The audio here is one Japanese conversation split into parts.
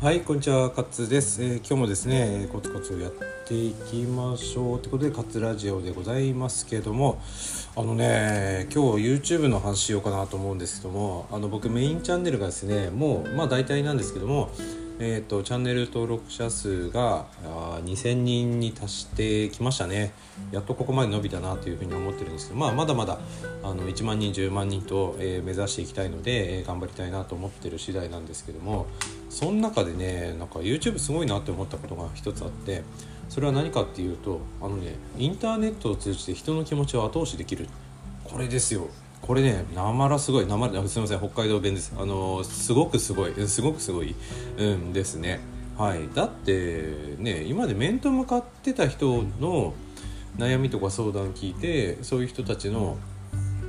はい、こんにちは、カツです。えー今日もですね、コツコツやっていきましょうということで、カツラジオでございますけども、あのね、今日 YouTube の話しようかなと思うんですけども、あの僕メインチャンネルがですね、もうまあ大体なんですけども、えー、とチャンネル登録者数が2000人に達してきましたね。やっとここまで伸びたなというふうに思ってるんですけど、まあ、まだまだあの1万人10万人と、えー目指していきたいので、えー頑張りたいなと思ってる次第なんですけどもその中でねなんか YouTube すごいなって思ったことが一つあってそれは何かっていうとあのねインターネットを通じて人の気持ちを後押しできる。これですよ。これねなまらすごいなまらすみません北海道弁です。あのすごくすごい。すごくすごい、うん、ですね。はい。だってね今まで面と向かってた人の悩みとか相談聞いてそういう人たちの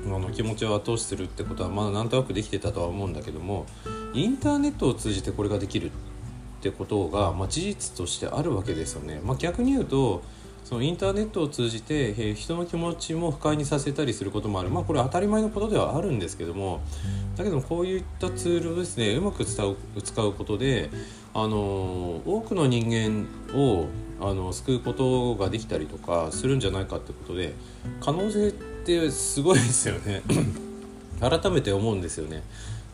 あの気持ちを後押しするってことはまあなんとなくできてたとは思うんだけどもインターネットを通じてこれができるってことが、まあ、事実としてあるわけですよね。まあ、逆に言うとそのインターネットを通じて、えー人の気持ちも不快にさせたりすることもある。まあこれ当たり前のことではあるんですけどもだけどこういったツールをですねうまく使う使うことであの多くの人間をあの救うことができたりとかするんじゃないかってことで可能性ってすごいですよね。改めて思うんですよね。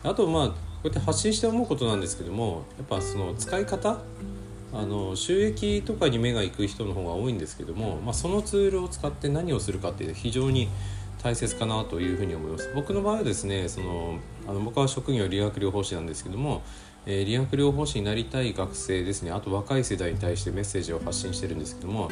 あとまあこうやって発信して思うことなんですけどもやっぱその使い方あの収益とかに目が行く人の方が多いんですけども、まあ、そのツールを使って何をするかっていうのは非常に大切かなというふうに思います。僕の場合はですねそのあの僕は職業理学療法士なんですけども、えー理学療法士になりたい学生ですねあと若い世代に対してメッセージを発信してるんですけども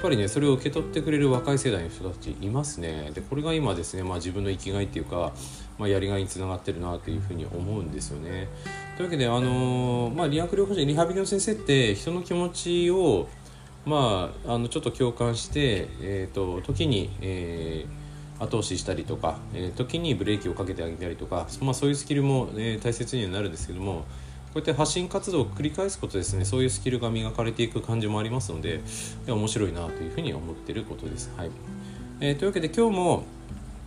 ぱりねそれを受け取ってくれる若い世代の人たちいますね。でこれが今ですね、まあ、自分の生きがいっていうか、まあ、やりがいにつながってるなというふうに思うんですよね。というわけであのーまあ、理学療法士リハビリの先生って人の気持ちをまあ、あのちょっと共感して、えー、と時に、えー後押ししたりとか、えー時にブレーキをかけてあげたりとか、まあ、そういうスキルも、えー大切にはなるんですけどもこうやって発信活動を繰り返すことですねそういうスキルが磨かれていく感じもありますので面白いなというふうに思っていることです。はいえーというわけで今日も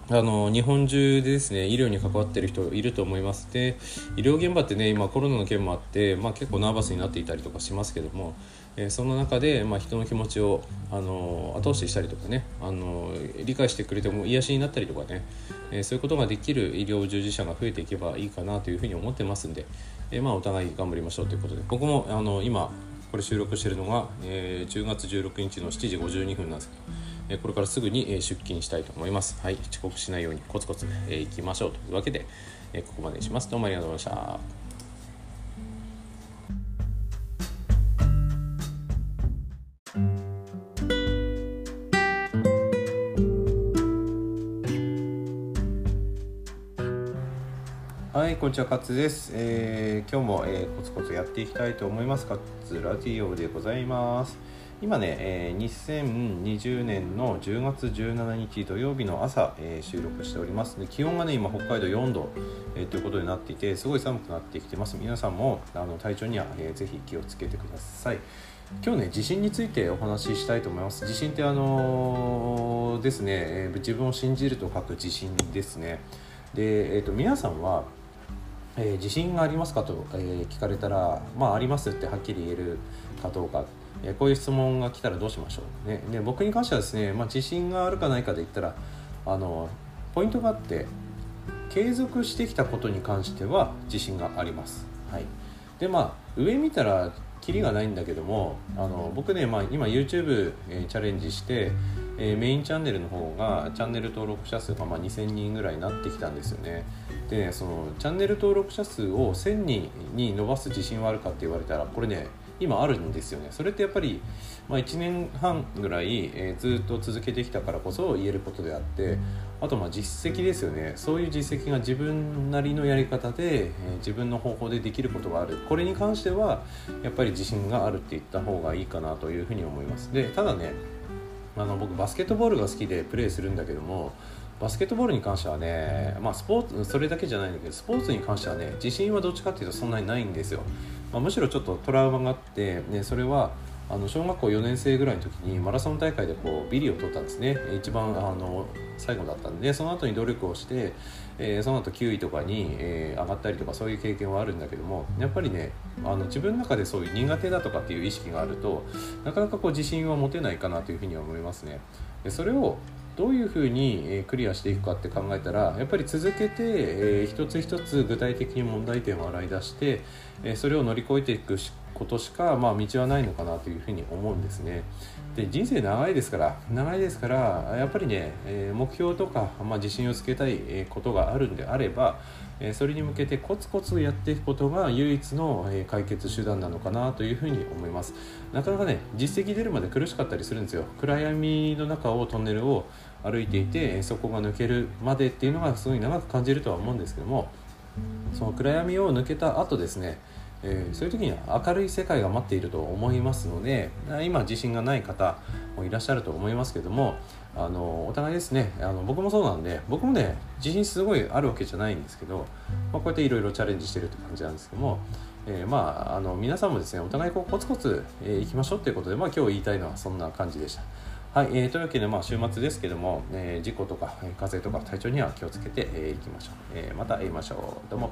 あの日本中でですね医療に関わってる人いると思います。で医療現場ってね今コロナの件もあって、まあ、結構ナーバスになっていたりとかしますけども、えーその中で、まあ、人の気持ちをあの後押ししたりとかねあの理解してくれても癒しになったりとかね、えーそういうことができる医療従事者が増えていけばいいかなというふうに思ってますんで、えーまあ、お互い頑張りましょうということで。僕もあの今これ収録しているのが、えー10月16日の7時52分なんですけどえこれからすぐにえ出勤したいと思います。はい、遅刻しないようにコツコツえー行きましょうというわけで、えここまでにします。どうもありがとうございました。はい、こんにちは、カツです。えー今日も、えーコツコツやっていきたいと思います。カツラジオでございます。今ね、えー2020年の10月17日土曜日の朝、えー収録しております気温がね今北海道4度、えーということになっていてすごい寒くなってきてます皆さんもあの体調には、えーぜひ気をつけてください今日ね地震についてお話ししたいと思います地震ってあのーですね、えー自分を信じると書く地震ですねで、えー、と皆さんはえー自信がありますかと、え聞かれたら、まあ、ありますってはっきり言えるかどうか、えこういう質問が来たらどうしましょう、ね、で僕に関してはですね、まあ、自信があるかないかで言ったらあのポイントがあって継続してきたことに関しては自信があります、はい、でまあ上見たらキリがないんだけどもあの僕ね、まあ、今 YouTube、えチャレンジして、えーメインチャンネルの方がチャンネル登録者数がまあ2000人ぐらいになってきたんですよね。でねそのチャンネル登録者数を1000人に伸ばす自信はあるかって言われたらこれね今あるんですよね。それってやっぱり、まあ、1年半ぐらい、えーずっと続けてきたからこそ言えることであってあとまあ実績ですよね。そういう実績が自分なりのやり方で、えー自分の方法でできることがある。これに関してはやっぱり自信があるって言った方がいいかなというふうに思います。でただねあの僕バスケットボールが好きでプレーするんだけどもバスケットボールに関してはね、まあ、スポーツそれだけじゃないんだけどスポーツに関してはね自信はどっちかっていうとそんなにないんですよ、まあ、むしろちょっとトラウマがあって、ね、それはあの小学校4年生ぐらいの時にマラソン大会でこうビリを取ったんですね一番あの最後だったんでその後に努力をして、えー、その後9位とかに、えー、上がったりとかそういう経験はあるんだけどもやっぱりねあの自分の中でそういう苦手だとかっていう意識があるとなかなかこう自信は持てないかなというふうには思いますね。でそれをどういうふうにクリアしていくかって考えたらやっぱり続けて、えー、一つ一つ具体的に問題点を洗い出して、えそれを乗り越えていくしことしか、まあ、道はないのかなというふうに思うんですね。で人生長いですから長いですからやっぱりね、え目標とか、まあ、自信をつけたいことがあるんであれば、えそれに向けてコツコツやっていくことが唯一の、え解決手段なのかなというふうに思いますなかなかね実績出るまで苦しかったりするんですよ暗闇の中をトンネルを歩いていてそこが抜けるまでっていうのがすごい長く感じるとは思うんですけどもその暗闇を抜けた後ですねえー、そういう時には明るい世界が待っていると思いますので今自信がない方もいらっしゃると思いますけどもあのお互いですねあの僕もそうなんで僕もね自信すごいあるわけじゃないんですけど、まあ、こうやっていろいろチャレンジしてるって感じなんですけども、えー、まああの皆さんもですねお互いこうコツコツ、えー、いきましょうということで、まあ、今日言いたいのはそんな感じでした。はい、えー、というわけで、まあ、週末ですけども、えー、事故とかえ風邪とか体調には気をつけてい、えー、きましょう、え、また会いましょう。どうも。